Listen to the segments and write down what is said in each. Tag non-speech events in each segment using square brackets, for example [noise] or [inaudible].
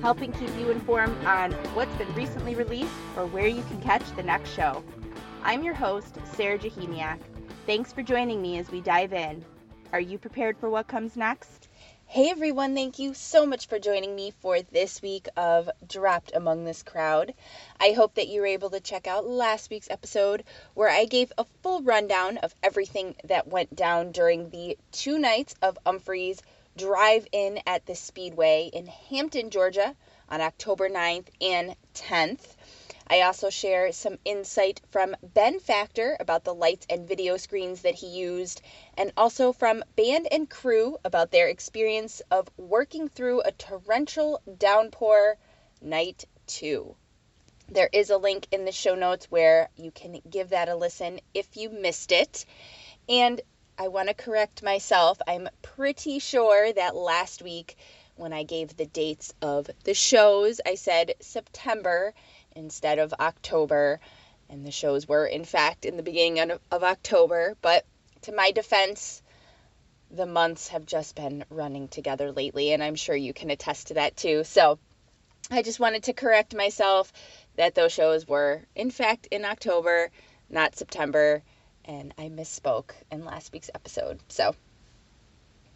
helping keep you informed on what's been recently released or where you can catch the next show. I'm your host, Sarah Jahemiak. Thanks for joining me as we dive in. Are you prepared for what comes next? Hey everyone, thank you so much for joining me for this week of Dropped Among This Crowd. I hope that you were able to check out last week's episode where I gave a full rundown of everything that went down during the two nights of Umphrey's Drive In at the Speedway in Hampton, Georgia on October 9th and 10th. I also share some insight from Ben Factor about the lights and video screens that he used, and also from band and crew about their experience of working through a torrential downpour night two. There is a link in the show notes where you can give that a listen if you missed it. And I want to correct myself. I'm pretty sure that last week, when I gave the dates of the shows, I said September instead of October. And the shows were, in fact, in the beginning of October. But to my defense, the months have just been running together lately, and I'm sure you can attest to that too. So I just wanted to correct myself that those shows were, in fact, in October, not September, and I misspoke in last week's episode. So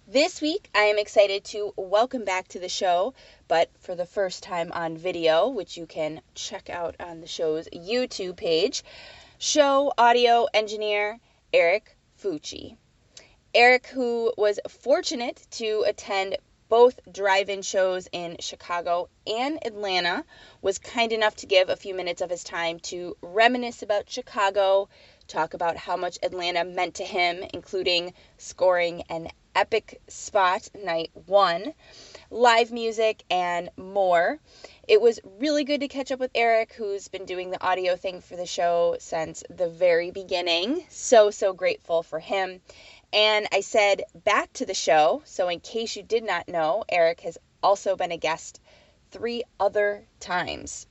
this week, I am excited to welcome back to the show, but for the first time on video, which you can check out on the show's YouTube page, show audio engineer Eric Fucci. Eric, who was fortunate to attend both drive in shows in Chicago and Atlanta, was kind enough to give a few minutes of his time to reminisce about Chicago, talk about how much Atlanta meant to him, including scoring an epic spot night one, live music, and more. It was really good to catch up with Eric, who's been doing the audio thing for the show since the very beginning. So, so grateful for him. And I said back to the show. So, in case you did not know, Eric has also been a guest three other times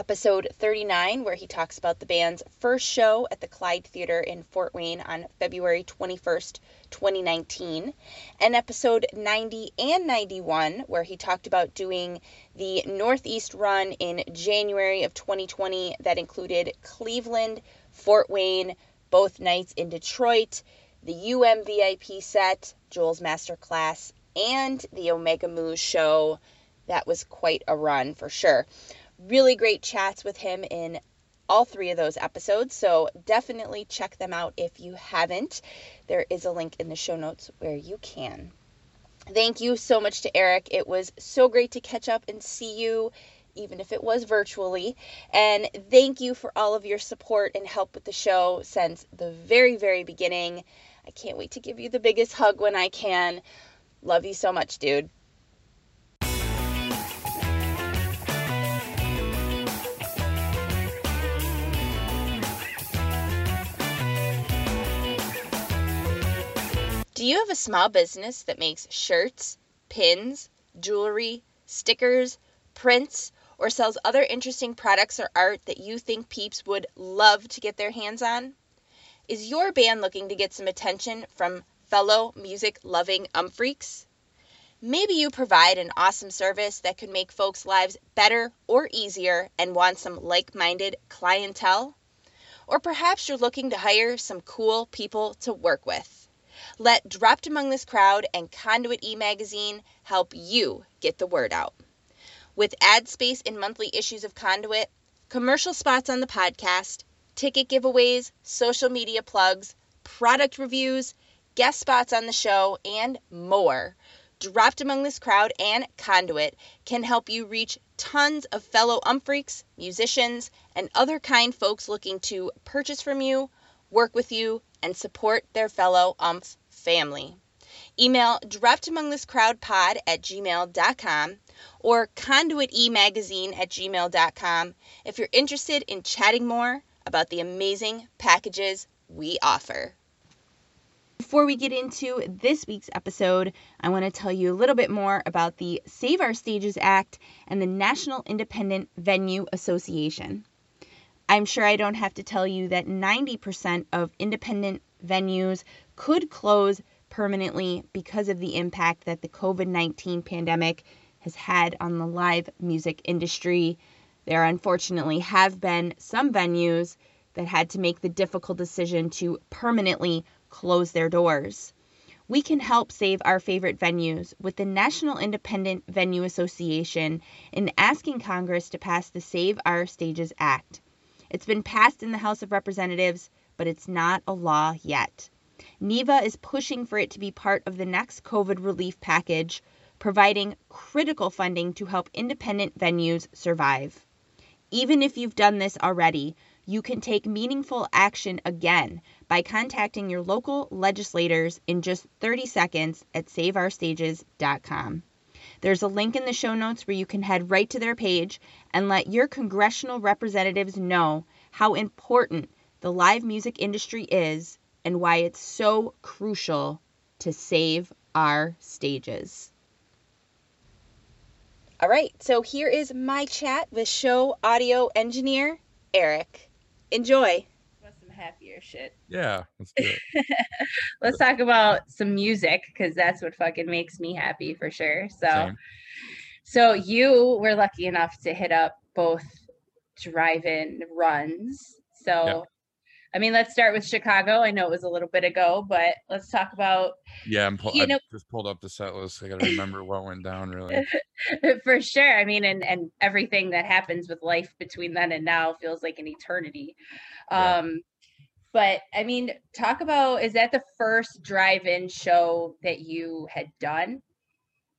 episode 39, where he talks about the band's first show at the Clyde Theater in Fort Wayne on February 21st, 2019, and episode 90 and 91, where he talked about doing the Northeast run in January of 2020 that included Cleveland, Fort Wayne, both nights in Detroit, the UM VIP set, Joel's Masterclass, and the Omega Moose show. That was quite a run for sure really great chats with him in all three of those episodes. So definitely check them out if you haven't. There is a link in the show notes where you can. Thank you so much to Eric. It was so great to catch up and see you, even if it was virtually. And thank you for all of your support and help with the show since the very, very beginning. I can't wait to give you the biggest hug when I can. Love you so much, dude. Do you have a small business that makes shirts, pins, jewelry, stickers, prints, or sells other interesting products or art that you think peeps would love to get their hands on? Is your band looking to get some attention from fellow music loving umphreaks? Maybe you provide an awesome service that could make folks' lives better or easier and want some like minded clientele? Or perhaps you're looking to hire some cool people to work with. Let Dropped Among This Crowd and Conduit e Magazine help you get the word out. With ad space in monthly issues of Conduit, commercial spots on the podcast, ticket giveaways, social media plugs, product reviews, guest spots on the show, and more. Dropped Among This Crowd and Conduit can help you reach tons of fellow umphreaks, musicians, and other kind folks looking to purchase from you, work with you, and support their fellow umph family. Email droppedamongthiscrowdpod among this crowd pod at gmail.com or conduitemagazine at gmail.com if you're interested in chatting more about the amazing packages we offer. Before we get into this week's episode, I want to tell you a little bit more about the Save Our Stages Act and the National Independent Venue Association. I'm sure I don't have to tell you that 90% of independent venues could close permanently because of the impact that the COVID 19 pandemic has had on the live music industry. There unfortunately have been some venues that had to make the difficult decision to permanently close their doors. We can help save our favorite venues with the National Independent Venue Association in asking Congress to pass the Save Our Stages Act. It's been passed in the House of Representatives, but it's not a law yet. NIVA is pushing for it to be part of the next COVID relief package, providing critical funding to help independent venues survive. Even if you've done this already, you can take meaningful action again by contacting your local legislators in just 30 seconds at saveourstages.com. There's a link in the show notes where you can head right to their page and let your congressional representatives know how important the live music industry is and why it's so crucial to save our stages. All right, so here is my chat with show audio engineer Eric. Enjoy. Some happier shit. Yeah, let's do it. [laughs] let's talk about some music because that's what fucking makes me happy for sure. So, Same. so you were lucky enough to hit up both drive-in runs. So, I mean, let's start with Chicago. I know it was a little bit ago, but let's talk about. Yeah, I'm pull- you know, I just pulled up the set list. I got to remember what went down, really. [laughs] For sure. I mean, and and everything that happens with life between then and now feels like an eternity. Yeah. Um, but I mean, talk about is that the first drive-in show that you had done?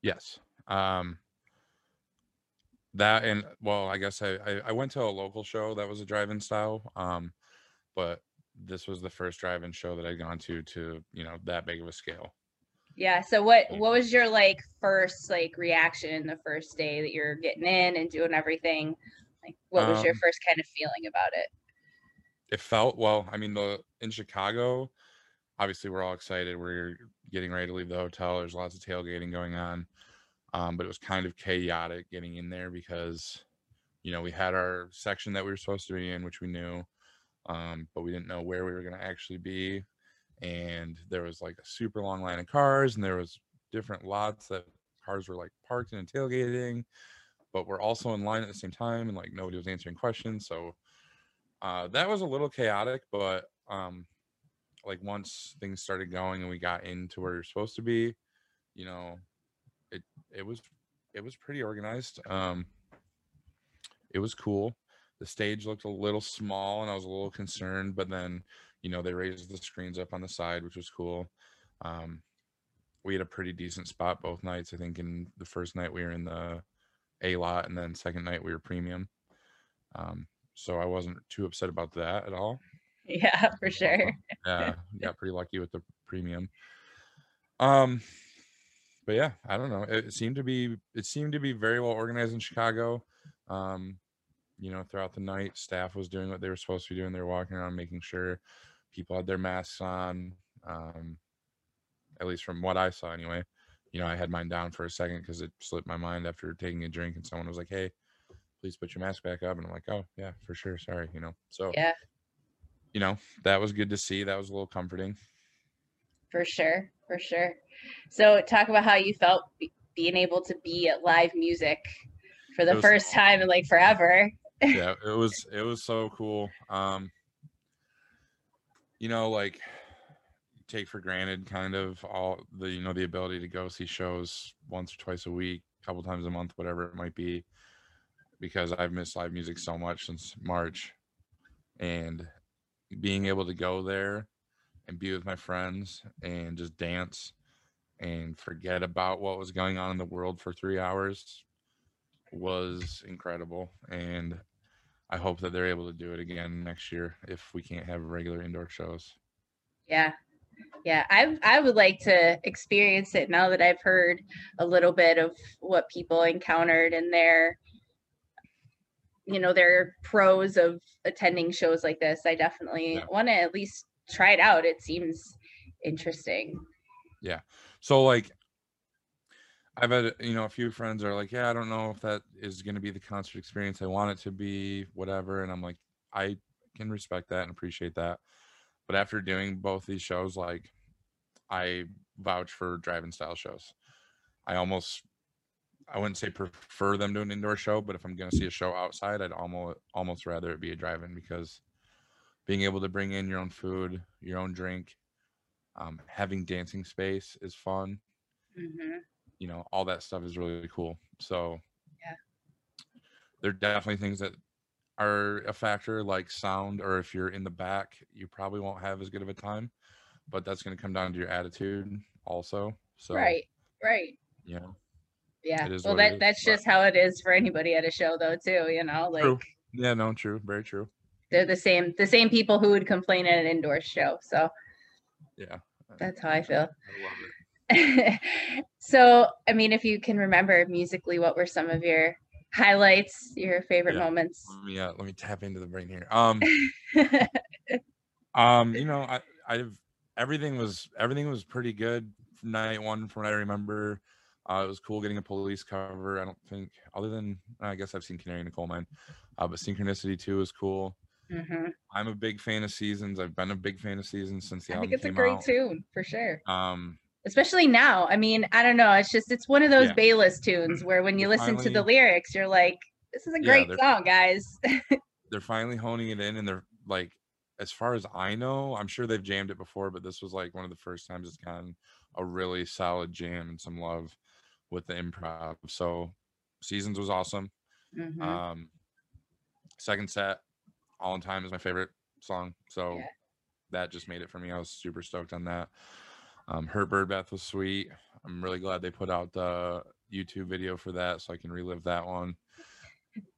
Yes. Um, that and well, I guess I, I I went to a local show that was a drive-in style. Um, but this was the first drive-in show that I'd gone to to you know that big of a scale. Yeah. So what what was your like first like reaction the first day that you're getting in and doing everything? Like what was um, your first kind of feeling about it? It felt well. I mean, the in Chicago, obviously we're all excited. We're getting ready to leave the hotel. There's lots of tailgating going on, um, but it was kind of chaotic getting in there because you know we had our section that we were supposed to be in, which we knew um, but we didn't know where we were going to actually be. And there was like a super long line of cars, and there was different lots that cars were like parked and tailgating, but we're also in line at the same time, and like nobody was answering questions. So uh, that was a little chaotic, but um, like once things started going and we got into where you're supposed to be, you know, it it was it was pretty organized. Um, it was cool the stage looked a little small and I was a little concerned, but then, you know, they raised the screens up on the side, which was cool. Um, we had a pretty decent spot both nights. I think in the first night we were in the A lot, and then second night we were premium. Um, so I wasn't too upset about that at all. [laughs] Yeah, for sure. yeah, [laughs] got pretty lucky with the premium. Um, but yeah, I don't know. It seemed to be it seemed to be very well organized in Chicago. Um, you know, throughout the night. Staff was doing what they were supposed to be doing. They were walking around making sure people had their masks on. Um, at least from what I saw, anyway. You know, I had mine down for a second because it slipped my mind after taking a drink, and someone was like, "Hey, please put your mask back up," and I'm like, "Oh yeah, for sure. Sorry." You know, so yeah, you know, that was good to see. That was a little comforting. For sure, for sure. So, talk about how you felt being able to be at live music for the first time in like forever yeah, it was it was so cool. Um, you know, like take for granted kind of all the you know the ability to go see shows once or twice a week, a couple times a month, whatever it might be, because I've missed live music so much since March, and being able to go there and be with my friends and just dance and forget about what was going on in the world for three hours was incredible and I hope that they're able to do it again next year if we can't have regular indoor shows. Yeah. yeah i i would like to experience it now that i've heard a little bit of what people encountered and their you know their pros of attending shows like this i definitely Yeah. want to at least try it out it seems interesting Yeah. So like I've had you know a few friends are like, yeah, I don't know if that is going to be the concert experience I want it to be, whatever. And I'm like, I can respect that and appreciate that. But after doing both these shows, like I vouch for drive-in style shows. I almost I wouldn't say prefer them to an indoor show, but if I'm going to see a show outside, I'd almost almost rather it be a drive-in because being able to bring in your own food, your own drink, um, having dancing space is fun hmm you know all that stuff is really cool. So Yeah. there are definitely things that are a factor like sound or if you're in the back you probably won't have as good of a time but that's going to come down to your attitude also. So right right. You know yeah well that is, that's but- just how it is for anybody at a show though too you know like True. yeah no true very true. They're the same the same people who would complain at an indoor show so yeah. that's how i feel. I love it [laughs] so i mean if you can remember musically what were some of your highlights your favorite Yeah. moments let me uh, let me tap into the brain here um [laughs] Um, you know, I I've everything was everything was pretty good from night one from what I remember. Uh, it was cool getting a police cover. I don't think other than I guess I've seen Canary in the Coal Mine, uh, but Synchronicity too is cool. hmm I'm a big fan of Seasons. I've been a big fan of Seasons since the i album think it's a great out. tune for sure Um, especially now i mean i don't know it's just it's one of those Yeah. Bayliss tunes [clears throat] where when you They're listen to the lyrics you're like this is a great they're- song guys [laughs] they're finally honing it in, and they're like, as far as I know, I'm sure they've jammed it before, but this was like one of the first times it's gotten a really solid jam and some love with the improv. So, Seasons was awesome. Mhm. Um, second set, All in Time is my favorite song. So Yeah. that just made it for me. I was super stoked on that. Um, Hurt Bird Bath was sweet. I'm really glad they put out the YouTube video for that so I can relive that one.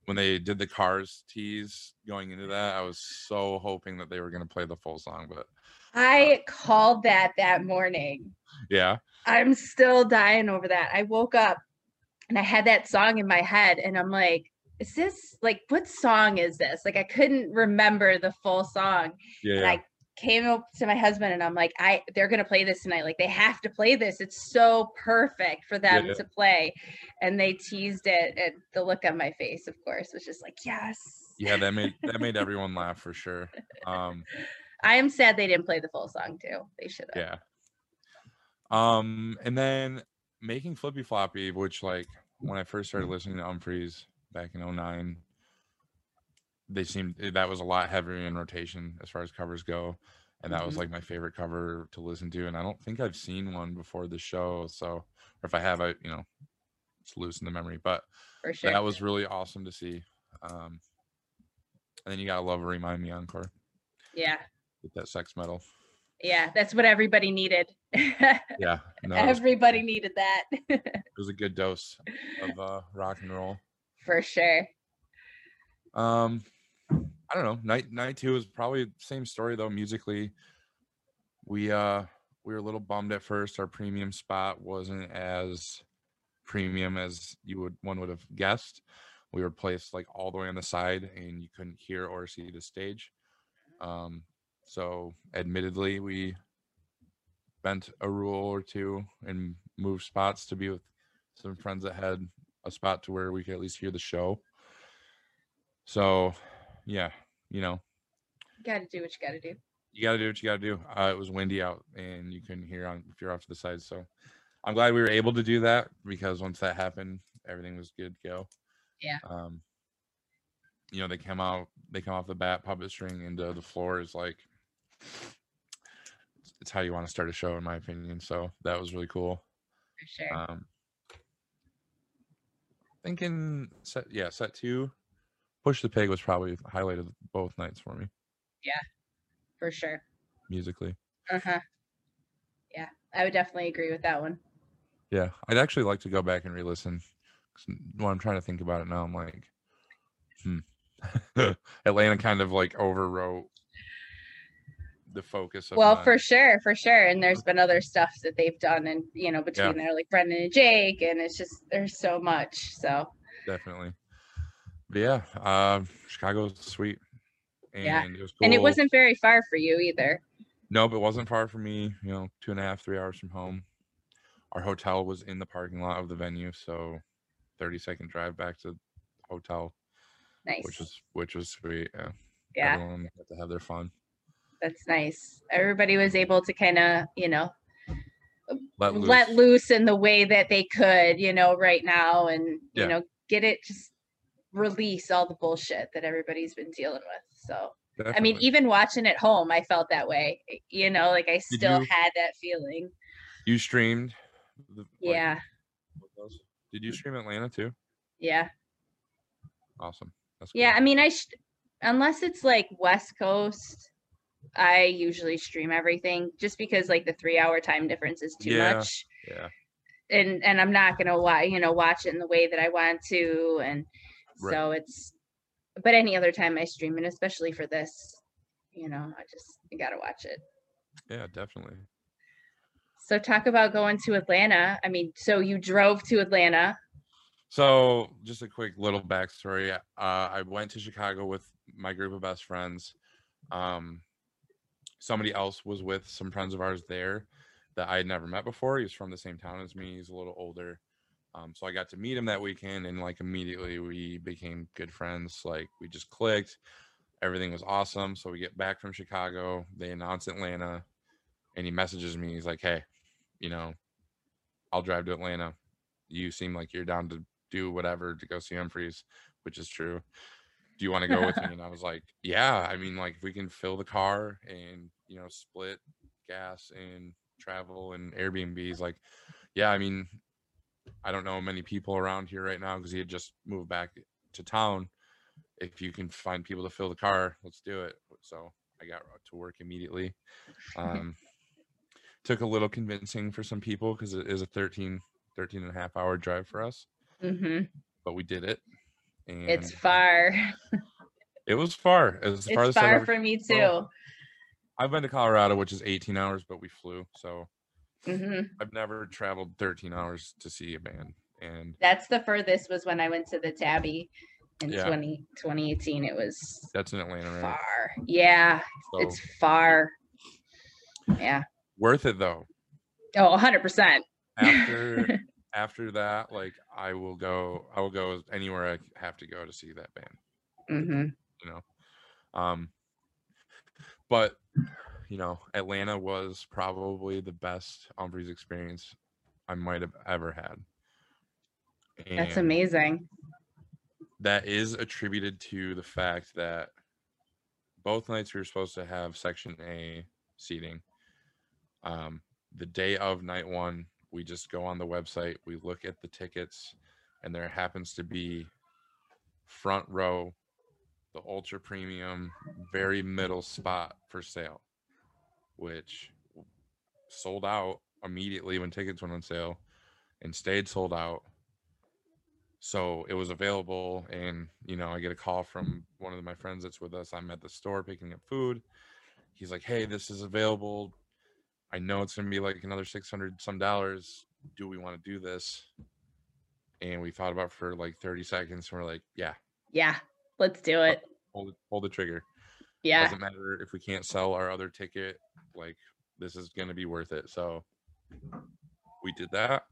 When they did the Cars tease going into that, I was so hoping that they were going to play the full song. But i called that that morning yeah, I'm still dying over that. I woke up and I had that song in my head and I'm like, is this like what song is this? Like I couldn't remember the full song. yeah, And. I came up to my husband and I'm like, I they're gonna play this tonight. Like they have to play this. It's so perfect for them Yeah. to play. And they teased it and the look on my face, of course, was just like, yes. yeah, that made that made [laughs] everyone laugh for sure. Um, I am sad they didn't play the full song too. They should have. yeah um and then making flippy floppy which like when i first started listening to umphreys back in 09 they seemed eh, that was a lot heavier in rotation as far as covers go and that was Mhm. like my favorite cover to listen to and i don't think i've seen one before the show so or if i have i you know it's loose in the memory but sure. that was really awesome to see um and then you gotta love remind me encore yeah. with that sex metal Yeah. That's what everybody needed. yeah [laughs] no it was- Everybody needed that [laughs] it was a good dose of uh rock and roll for sure. Um, I don't know. Night night two is probably the same story though. Musically, we uh we were a little bummed at first. Our premium spot wasn't as premium as you would one would have guessed. We were placed like all the way on the side, and you couldn't hear or see the stage. Um, so admittedly, we bent a rule or two and moved spots to be with some friends that had a spot to where we could at least hear the show. So, yeah, you know, Gotta do what you gotta do. you got to do what you got to do. Uh, it was windy out and you couldn't hear on if you're off to the side. So, I'm glad we were able to do that because once that happened, everything was good to go. Yeah. Um, you know, they come out, they come off the bat, puppet string into the floor is like, it's, it's how you want to start a show, in my opinion. So that was really cool. For sure. Um, thinking set, yeah, set two, push the pig was probably highlighted both nights for me Yeah, for sure. musically. Uh-huh. Yeah. I would definitely agree with that one. Yeah, I'd actually like to go back and re-listen. When I'm trying to think about it now, I'm like, hmm. [laughs] Atlanta kind of like overwrote the focus of well my- for sure for sure and there's been other stuff that they've done and you know between there like brendan and jake and it's just there's so much so definitely. But yeah, um, Chicago's sweet. And Yeah. it was cool. and it wasn't very far for you either Nope, it wasn't far for me. You know, two and a half, three hours from home. Our hotel was in the parking lot of the venue, so thirty second drive back to hotel, nice which was which was sweet. Yeah, yeah everyone got to have their fun. that's nice everybody was able to kind of you know Let loose. let loose in the way that they could you know right now and you know get it just release all the bullshit that everybody's been dealing with so I mean, even watching at home, I felt that way. You know, like I still you- had that feeling. you streamed. the- like, Yeah? Did you stream Atlanta too? yeah, Awesome. That's yeah. I mean, I sh- unless it's like West Coast, I usually stream everything just because like the three hour time difference is too Yeah. much, Yeah. and and I'm not gonna watch you know watch it in the way that I want to, and Right. so it's. But any other time I stream, and especially for this, you know, I just you gotta watch it. Yeah, definitely. So talk about going to Atlanta. I mean, so you drove to Atlanta. So, just a quick little backstory. Uh, I went to Chicago with my group of best friends. Um, somebody else was with some friends of ours there that I had never met before. He was from the same town as me. He's a little older. Um, so I got to meet him that weekend, and like immediately we became good friends. Like we just clicked. Everything was awesome. So we get back from Chicago. They announce Atlanta, and he messages me. He's like, "Hey, you know, I'll drive to Atlanta. You seem like you're down to do whatever to go see Umphreys, which is true. Do you want to go with me? [laughs] And I was like, yeah. I mean, like if we can fill the car and you know split gas and travel and Airbnbs, like, yeah. I mean, I don't know many people around here right now because he had just moved back to town. If you can find people to fill the car, let's do it. So I got to work immediately. [laughs] Um, took a little convincing for some people because it is a 13, 13 and a half hour drive for us hmm but we did it. And It's far. [laughs] It was far. It was It's I've far for me too. I've been to Colorado, which is 18 hours, but we flew. So hmm I've never traveled 13 hours to see a band. And That's the furthest was when I went to the Tabby in Yeah. 20, 2018. It was that's in Atlanta, right? far. Yeah, So it's far. Yeah. worth it though. Oh, 100%. After [laughs] after that, like I will go. I will go anywhere I have to go to see that band. hmm you know um but you know atlanta was probably the best Umphreys experience i might have ever had. That's amazing. that is attributed to the fact that both nights we were supposed to have section a seating. Um the day of night one we just go on the website we look at the tickets and there happens to be front row the ultra premium very middle spot for sale which sold out immediately when tickets went on sale and stayed sold out. So it was available and you know i get a call from one of my friends that's with us. I'm at the store picking up food. He's like hey this is available. I know it's going to be like another 600 some dollars. Do we want to do this? And we thought about it for like 30 seconds and we're like yeah. Yeah. Let's do it. hold it, hold the trigger Yeah. doesn't matter if we can't sell our other ticket like this is going to be worth it so we did that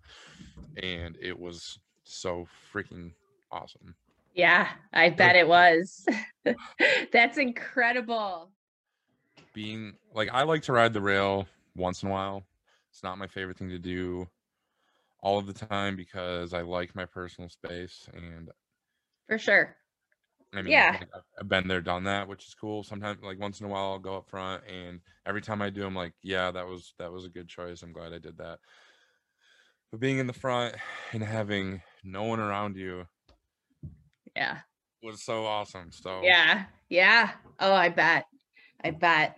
and it was so freaking awesome Yeah. I bet it was. [laughs] [sighs] That's incredible. being like I like to ride the rail once in a while. It's not my favorite thing to do all of the time because I like my personal space and For sure. I mean Yeah. like, I've- been there, done that, which is cool. Sometimes like once in a while I'll go up front and every time I do I'm like, yeah, that was that was a good choice. I'm glad I did that. But being in the front and having no one around you Yeah. was so awesome. So Yeah. Yeah. Oh, I bet. I bet.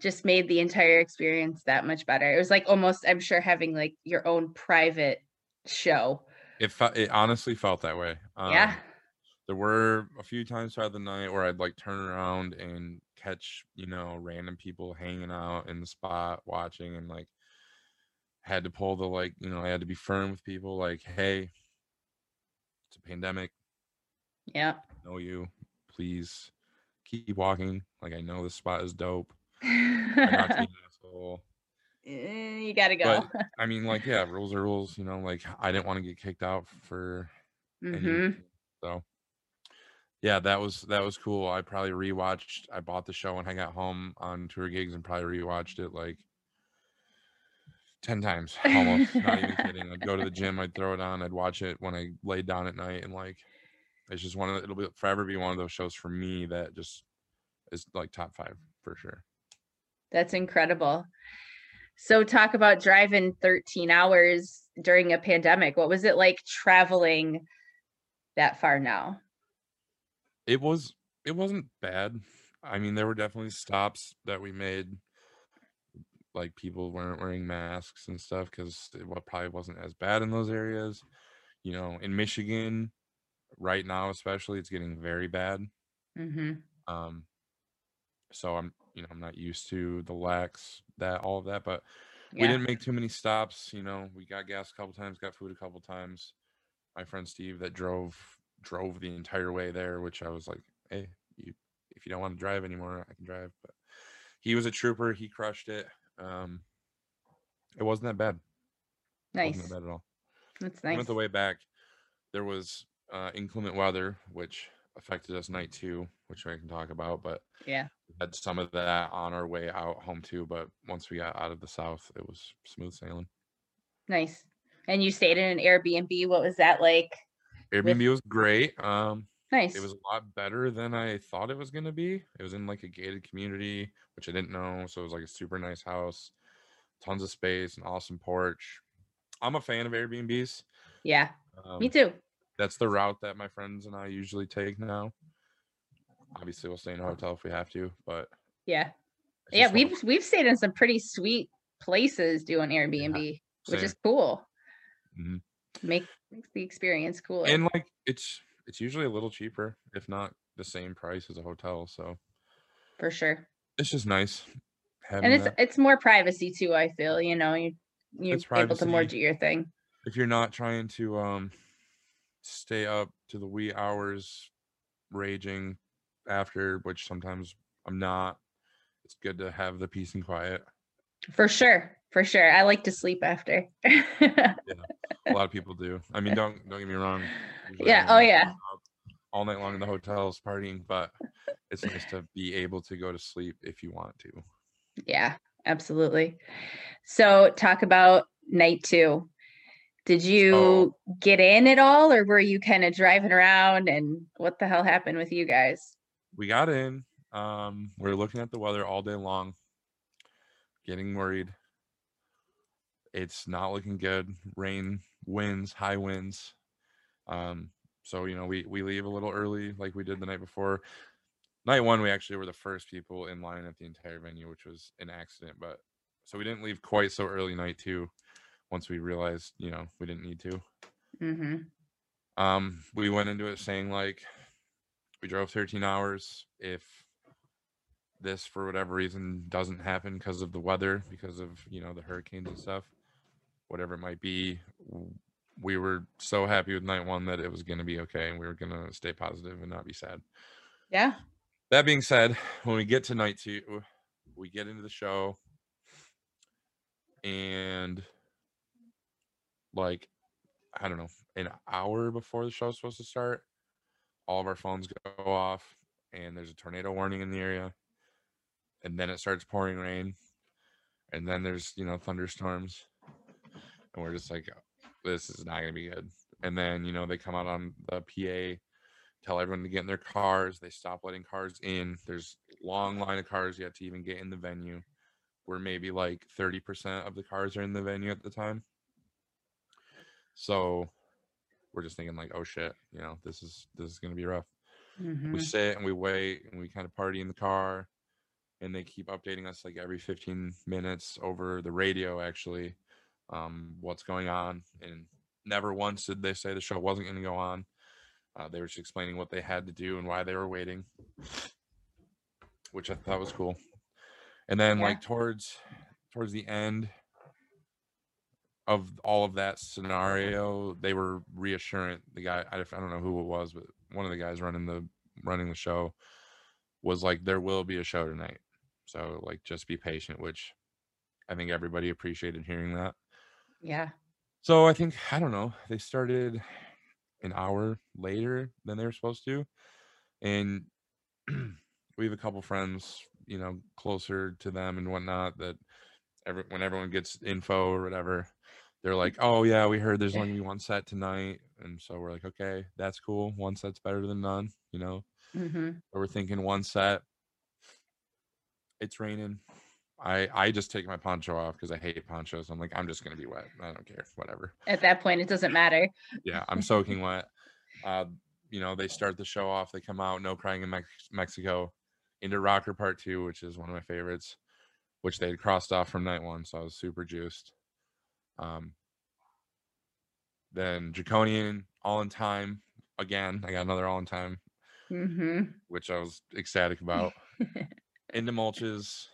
Just made the entire experience that much better. It was like almost, I'm sure, having like your own private show. it fe- it honestly felt that way. Um, yeah. There were a few times throughout the night where I'd like turn around and catch, you know, random people hanging out in the spot watching and like had to pull the like, you know, I had to be firm with people like, hey, it's a pandemic. Yeah. I know you. Please keep walking. Like I know this spot is dope. [laughs] Eh, you gotta go. But, [laughs] I mean, like, yeah, rules are rules. You know, like I didn't want to get kicked out for hmm so yeah, that was that was cool. I probably rewatched. I bought the show when I got home on tour gigs and probably rewatched it like ten times [laughs] almost. not even kidding. I'd go to the gym, I'd throw it on, I'd watch it when I laid down at night, and like it's just one of the, it'll be forever be one of those shows for me that just is like top five for sure. That's incredible. So talk about driving 13 hours during a pandemic. What was it like traveling that far now? It was it wasn't bad. I mean, there were definitely stops that we made like people weren't wearing masks and stuff because it probably wasn't as bad in those areas. You know, in Michigan, right now especially, it's getting very bad. hmm Um, so I'm you know I'm not used to the lax that all of that, but we didn't make too many stops. You know, we got gas a couple times, got food a couple times. My friend Steve that drove drove the entire way there, which I was like, hey, you if you don't want to drive anymore, I can drive. But he was a trooper. He crushed it. Um, it wasn't that bad. It Nice. wasn't that bad at all. That's We nice. went the way back. There was uh, inclement weather, which affected us night two, which I can talk about. But Yeah. had some of that on our way out home too. But once we got out of the south, it was smooth sailing. Nice. And you stayed in an Airbnb. What was that like? Airbnb was great. Um, Nice. it was a lot better than I thought it was gonna be. It was in like a gated community, which I didn't know. So it was like a super nice house, tons of space, an awesome porch. I'm a fan of Airbnbs. yeah. Um, Me too. that's the route that my friends and I usually take now. Obviously, we'll stay in a hotel if we have to, but Yeah. Yeah. just one of We've we've stayed in some pretty sweet places doing Airbnb, which is cool. Mhm. Make makes the experience cooler. and like it's it's usually a little cheaper, if not the same price as a hotel. So for sure. it's just nice And it's that. it's more privacy too, I feel, you know, you you're It's able to more do your thing. If you're not trying to um stay up to the wee hours raging after, which sometimes I'm not, it's good to have the peace and quiet. For sure. For sure. I like to sleep after. [laughs] A lot of people do. I mean, don't don't get me wrong. Yeah, I'm oh, yeah. [laughs] All night long in the hotels partying, but it's nice to be able to go to sleep if you want to. yeah, absolutely. So talk about night two. Did you get in at all or were you kind of driving around and what the hell happened with you guys? We got in. Um, we are looking at the weather all day long, getting worried. It's not looking good. Rain, winds, high winds. Um, so you know, we we leave a little early, like we did the night before. Night one, we actually were the first people in line at the entire venue, which was an accident. But so we didn't leave quite so early. Night two, once we realized, you know, we didn't need to. Mm-hmm. Um, we went into it saying like we drove 13 hours. If this for whatever reason doesn't happen because of the weather, because of you know the hurricanes and stuff, whatever it might be, we were so happy with night one that it was gonna be okay and we were gonna stay positive and not be sad. Yeah. That being said, when we get to night two, we get into the show and like I don't know, an hour before the show's supposed to start, all of our phones go off and there's a tornado warning in the area. And then it starts pouring rain. And then there's, you know, thunderstorms. And we're just like, this is not gonna be good. And then, you know, they come out on the PA tell everyone to get in their cars. They stop letting cars in. There's long line of cars yet to even get in the venue. Where maybe like 30% of the cars are in the venue at the time. So we're just thinking like, oh shit, you know, this is this is gonna be rough. Mhm. We sit and we wait and we kind of party in the car and they keep updating us like every 15 minutes over the radio actually um what's going on and never once did they say the show wasn't going to go on Uh, they were just explaining what they had to do and why they were waiting, which I thought was cool. And then Yeah. like towards towards the end of all of that scenario, they were reassuring the guy. I, I don't know who it was, but one of the guys running the running the show was like, "There will be a show tonight, so like just be patient." Which I think everybody appreciated hearing that. Yeah. So I think I don't know. They started an hour later than they were supposed to, and [clears throat] we have a couple friends, you know, closer to them and whatnot. That every when everyone gets info or whatever, they're like, "Oh yeah, we heard there's only gonna be one set tonight," and so we're like, "Okay, that's cool. One set's better than none," you know. hmm Or we're thinking one set. It's raining. I I just take my poncho off because I hate ponchos. I'm like, I'm just gonna be wet. I don't care. Whatever. At that point, it doesn't matter. yeah i'm [laughs] soaking wet uh you know they start the show off they come out no crying in Mex- mexico into rocker part two which is one of my favorites which they had crossed off from night one so i was super juiced um then draconian all in time again i got another all in time hmm which i was ecstatic about [laughs] into Mulche's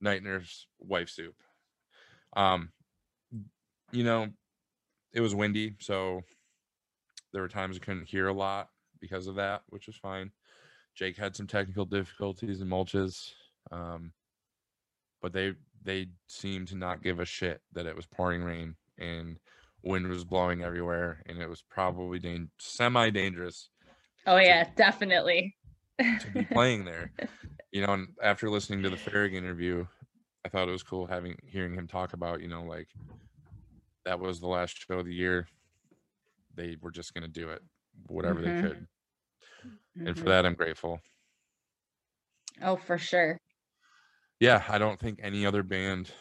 night nurse wife soup um you know it was windy so there were times i couldn't hear a lot because of that which was fine jake had some technical difficulties in Mulche's um but they they seemed to not give a shit that it was pouring rain and wind was blowing everywhere and it was probably dan- semi dangerous Oh yeah, definitely. To be playing there. [laughs] You know, and after listening to the Farrig interview, I thought it was cool having hearing him talk about, you know, like that was the last show of the year. They were just gonna do it, whatever Mhm. they could. And for Mhm. that I'm grateful. Oh, for sure. Yeah, I don't think any other band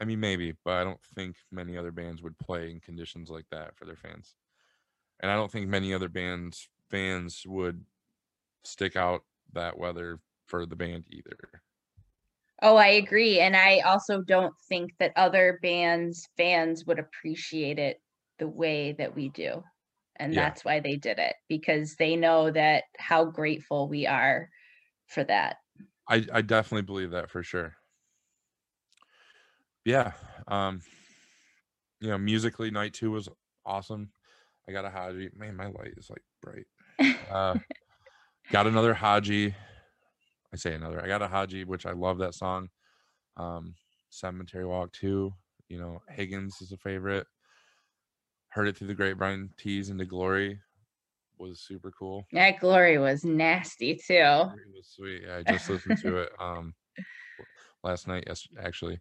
I mean maybe, but I don't think many other bands would play in conditions like that for their fans. And I don't think many other bands fans would stick out that weather for the band either. Oh, I agree. And I also don't think that other bands' fans would appreciate it the way that we do. And Yeah. that's why they did it because they know that how grateful we are for that. I I definitely believe that for sure. Yeah. Um you know, musically night 2 was awesome. I got a Haji. Man, my light is like bright. Uh [laughs] got another Haji. I say another. I got a Haji, which I love that song. Um Cemetery Walk 2, you know, Higgins is a favorite. Heard it through the grapevine, Tease into Glory was super cool. That glory was nasty too. It was sweet. Yeah, I just listened to it um last night, yes, actually.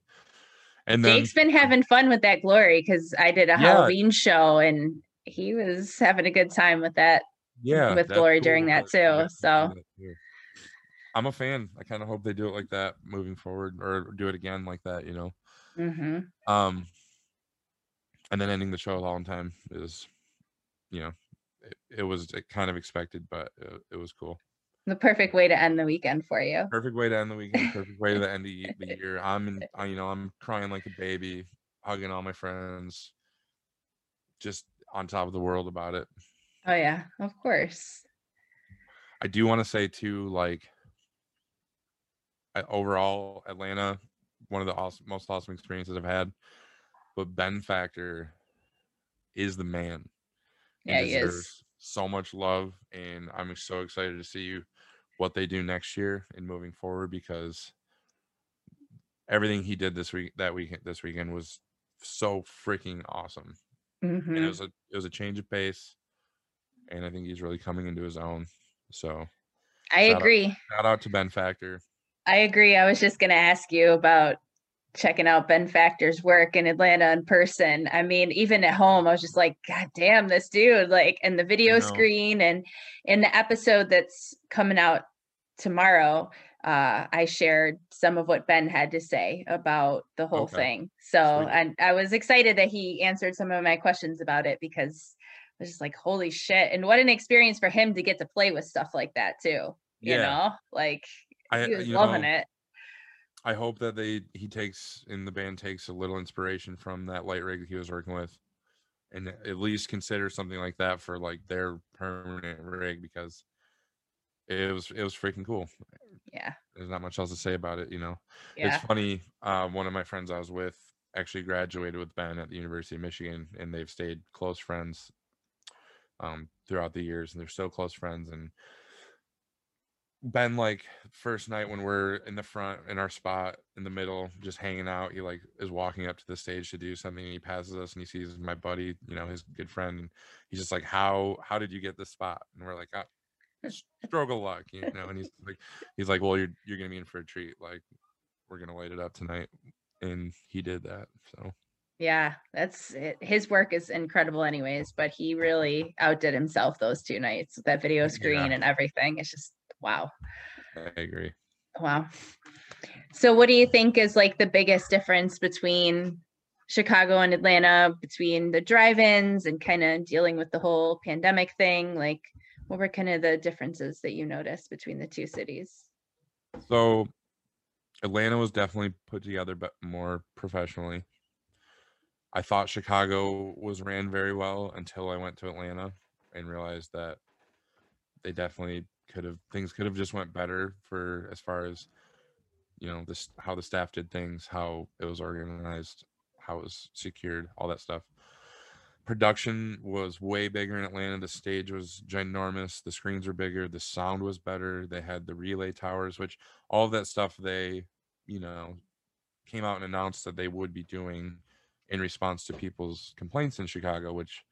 And then Jake's been having fun with that glory because I did a Yeah. Halloween show and he was having a good time with that. Yeah, with Glory during that too, I so. I'm a fan. I kind of hope they do it like that moving forward or do it again like that, you know. hmm Um and then ending the show all in time is you know, it, it was uh, kind of expected, but it, it was cool. The perfect way to end the weekend for you. Perfect way to end the weekend. Perfect way to end the, the [laughs] year. I'm in, I, you know, I'm crying like a baby, hugging all my friends, just on top of the world about it. Oh yeah, of course. I do want to say too, like I- overall, Atlanta, one of the awesome, most awesome experiences I've had. But Ben Factor is the man. and Yeah, he is. So much love, and I'm so excited to see you, what they do next year and moving forward because everything he did this week, that weekend, this weekend was so freaking awesome. And hmm it was a it was a change of pace, and I think he's really coming into his own. So I shout out- agree. shout out to Ben Factor. I agree. I was just going to ask you about checking out Ben Factor's work in Atlanta in person. I mean, even at home, I was just like, God damn, this dude, like, and the video screen and in the episode that's coming out tomorrow, uh, I shared some of what Ben had to say about the whole Okay. thing. So, Sweet. and I was excited that he answered some of my questions about it because was just like, holy shit. And what an experience for him to get to play with stuff like that too. You know, like I he was loving know, it. I hope that they he takes in the band takes a little inspiration from that light rig that he was working with. and at least consider something like that for like their permanent rig because it was it was freaking cool. Yeah. There's not much else to say about it, you know. Yeah. It's funny. Uh, one of my friends I was with actually graduated with Ben at the University of Michigan, and they've stayed close friends um, throughout the years, and they're so close friends. And Ben, like first night when we're in the front in our spot in the middle, just hanging out, he like is walking up to the stage to do something, and he passes us, and he sees my buddy, you know, his good friend, and he's just like, "How how did you get this spot?" And we're like, oh, "Stroke of luck," you know. And he's [laughs] like, he's like, "Well, you're you're gonna be in for a treat. Like, we're gonna light it up tonight," and he did that. So yeah, that's it. his work is incredible, anyways. But he really outdid himself those two nights. With that video screen Yeah. and everything. It's just wow. I agree. Wow. So what do you think is like the biggest difference between Chicago and Atlanta between the drive-ins and kind of dealing with the whole pandemic thing? Like what were kind of the differences that you noticed between the two cities? So Atlanta was definitely put together but more professionally. I thought Chicago was ran very well until I went to Atlanta and realized that they definitely could have things could have just went better for as far as you know this how the staff did things, how it was organized, how it was secured, all that stuff. Production was way bigger in Atlanta. The stage was ginormous. The screens were bigger. The sound was better. They had the relay towers, which all of that stuff they, you know, came out and announced that they would be doing in response to people's complaints in Chicago, which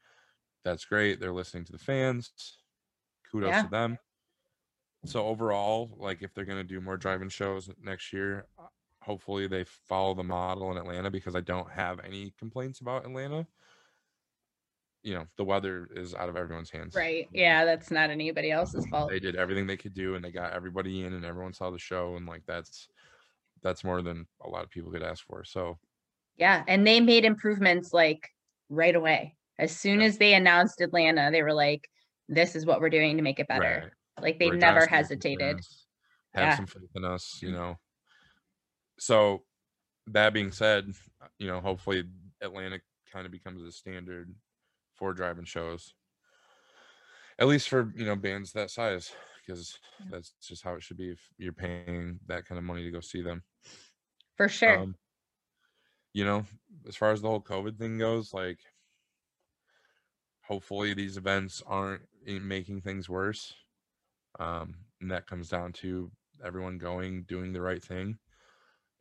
that's great. They're listening to the fans. Kudos Yeah. to them. So overall, like if they're going to do more drive-in shows next year, uh, hopefully they follow the model in Atlanta because I don't have any complaints about Atlanta. You know, the weather is out of everyone's hands. Right. Yeah, that's not anybody else's fault. They did everything they could do and they got everybody in and everyone saw the show and like that's that's more than a lot of people could ask for. So Yeah, and they made improvements like right away. As soon as they announced Atlanta, they were like, "This is what we're doing to make it better." right. Like they We're never hesitated. Have Yeah. some faith in us, you know. So that being said, you know, hopefully Atlanta kind of becomes a standard for drive-in shows. At least for, you know, bands that size, because that's just how it should be if you're paying that kind of money to go see them. For sure. Um, you know, as far as the whole COVID thing goes, like, hopefully these events aren't making things worse. Um, and that comes down to everyone going, doing the right thing,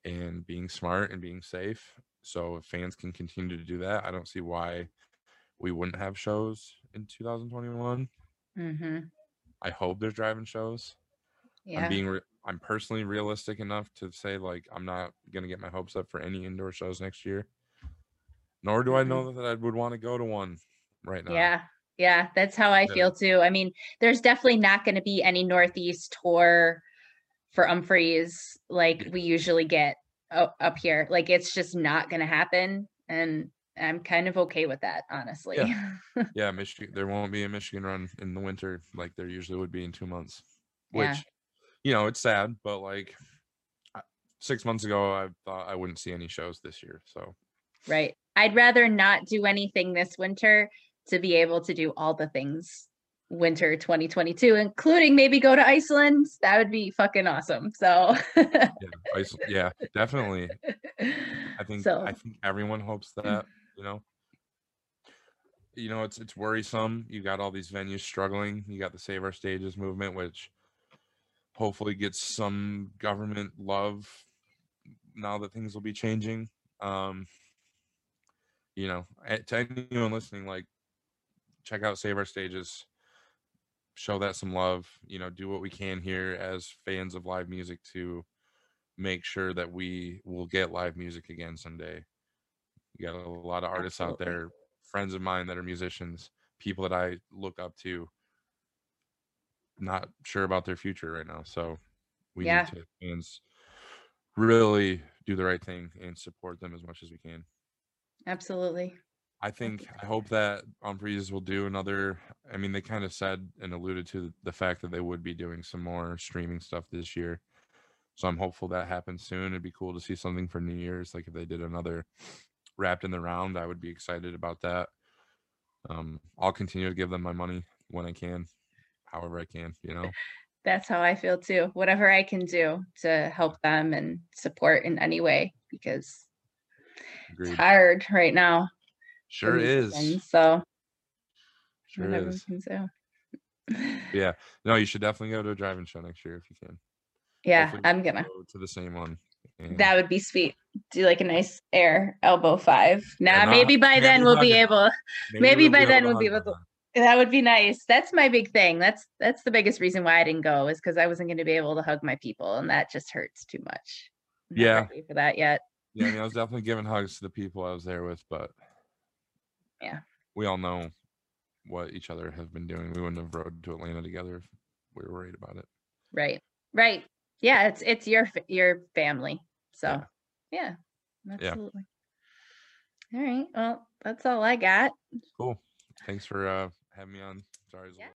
and being smart and being safe. So if fans can continue to do that, I don't see why we wouldn't have shows in 2021. hmm I hope there's drive-in shows. Yeah. I'm being re- I'm personally realistic enough to say like I'm not gonna get my hopes up for any indoor shows next year. Nor do I Mhm. know that I would want to go to one right now. Yeah. Yeah, that's how I Yeah. feel too. I mean, there's definitely not going to be any Northeast tour for Umphreys like Yeah. we usually get up here. Like it's just not going to happen and I'm kind of okay with that, honestly. Yeah, [laughs] Michigan. There won't be a Michigan run in the winter like there usually would be in two months. Which, Yeah. You know, it's sad, but like six months ago, I thought I wouldn't see any shows this year. So Right. I'd rather not do anything this winter to be able to do all the things winter 2022, including maybe go to Iceland. That would be fucking awesome. So, yeah, Ice- yeah, definitely. I [laughs] think so I think everyone hopes mm. that, you know. You know, it's it's worrisome. You got all these venues struggling. You got the Save Our Stages movement, which hopefully gets some government love now that things will be changing. Um, you know, eh, to anyone listening, like check out Save Our Stages. Show that some love. You know, do what we can here as fans of live music to make sure that we will get live music again someday. You got a lot of artists out there, friends of mine that are musicians, people that I look up to, not sure about their future right now. So we Yeah. need to fans really do the right thing and support them as much as we can. absolutely. I think I hope that Umphreys will do another. I mean, they kind of said and alluded to the fact that they would be doing some more streaming stuff this year. So I'm hopeful that happens soon. It'd be cool to see something for New Year's, like if they did another Wrapped in the Round. I would be excited about that. um, I'll continue to give them my money when I can, however I can. You know. That's how I feel too. Whatever I can do to help them and support in any way because Agreed. it's hard right now. Sure is. musicians, So Sure whatever is. we can do. [laughs] Yeah. No, you should definitely go to a drive-in show next year if you can. Yeah, Hopefully I'm gonna. go to the same one. and- That would be sweet. Do like a nice air elbow five. Nah, maybe by maybe then we'll be able. maybe we'll by then we'll be able to-. That would be nice. That's my big thing. That's that's the biggest reason why I didn't go is because I wasn't going to be able to hug my people, and that just hurts too much. I'm not Yeah. for that yet. Yeah, I mean, I was definitely giving hugs to the people I was there with, but Yeah. we all know what each other have been doing. We wouldn't have rode to Atlanta together if we were worried about it. Right. Right. Yeah. It's it's your your family. So Yeah. yeah. Yeah. Absolutely. All right. Well, that's all I got. Cool. Thanks for uh, having me on. Sorry, it's a Yeah.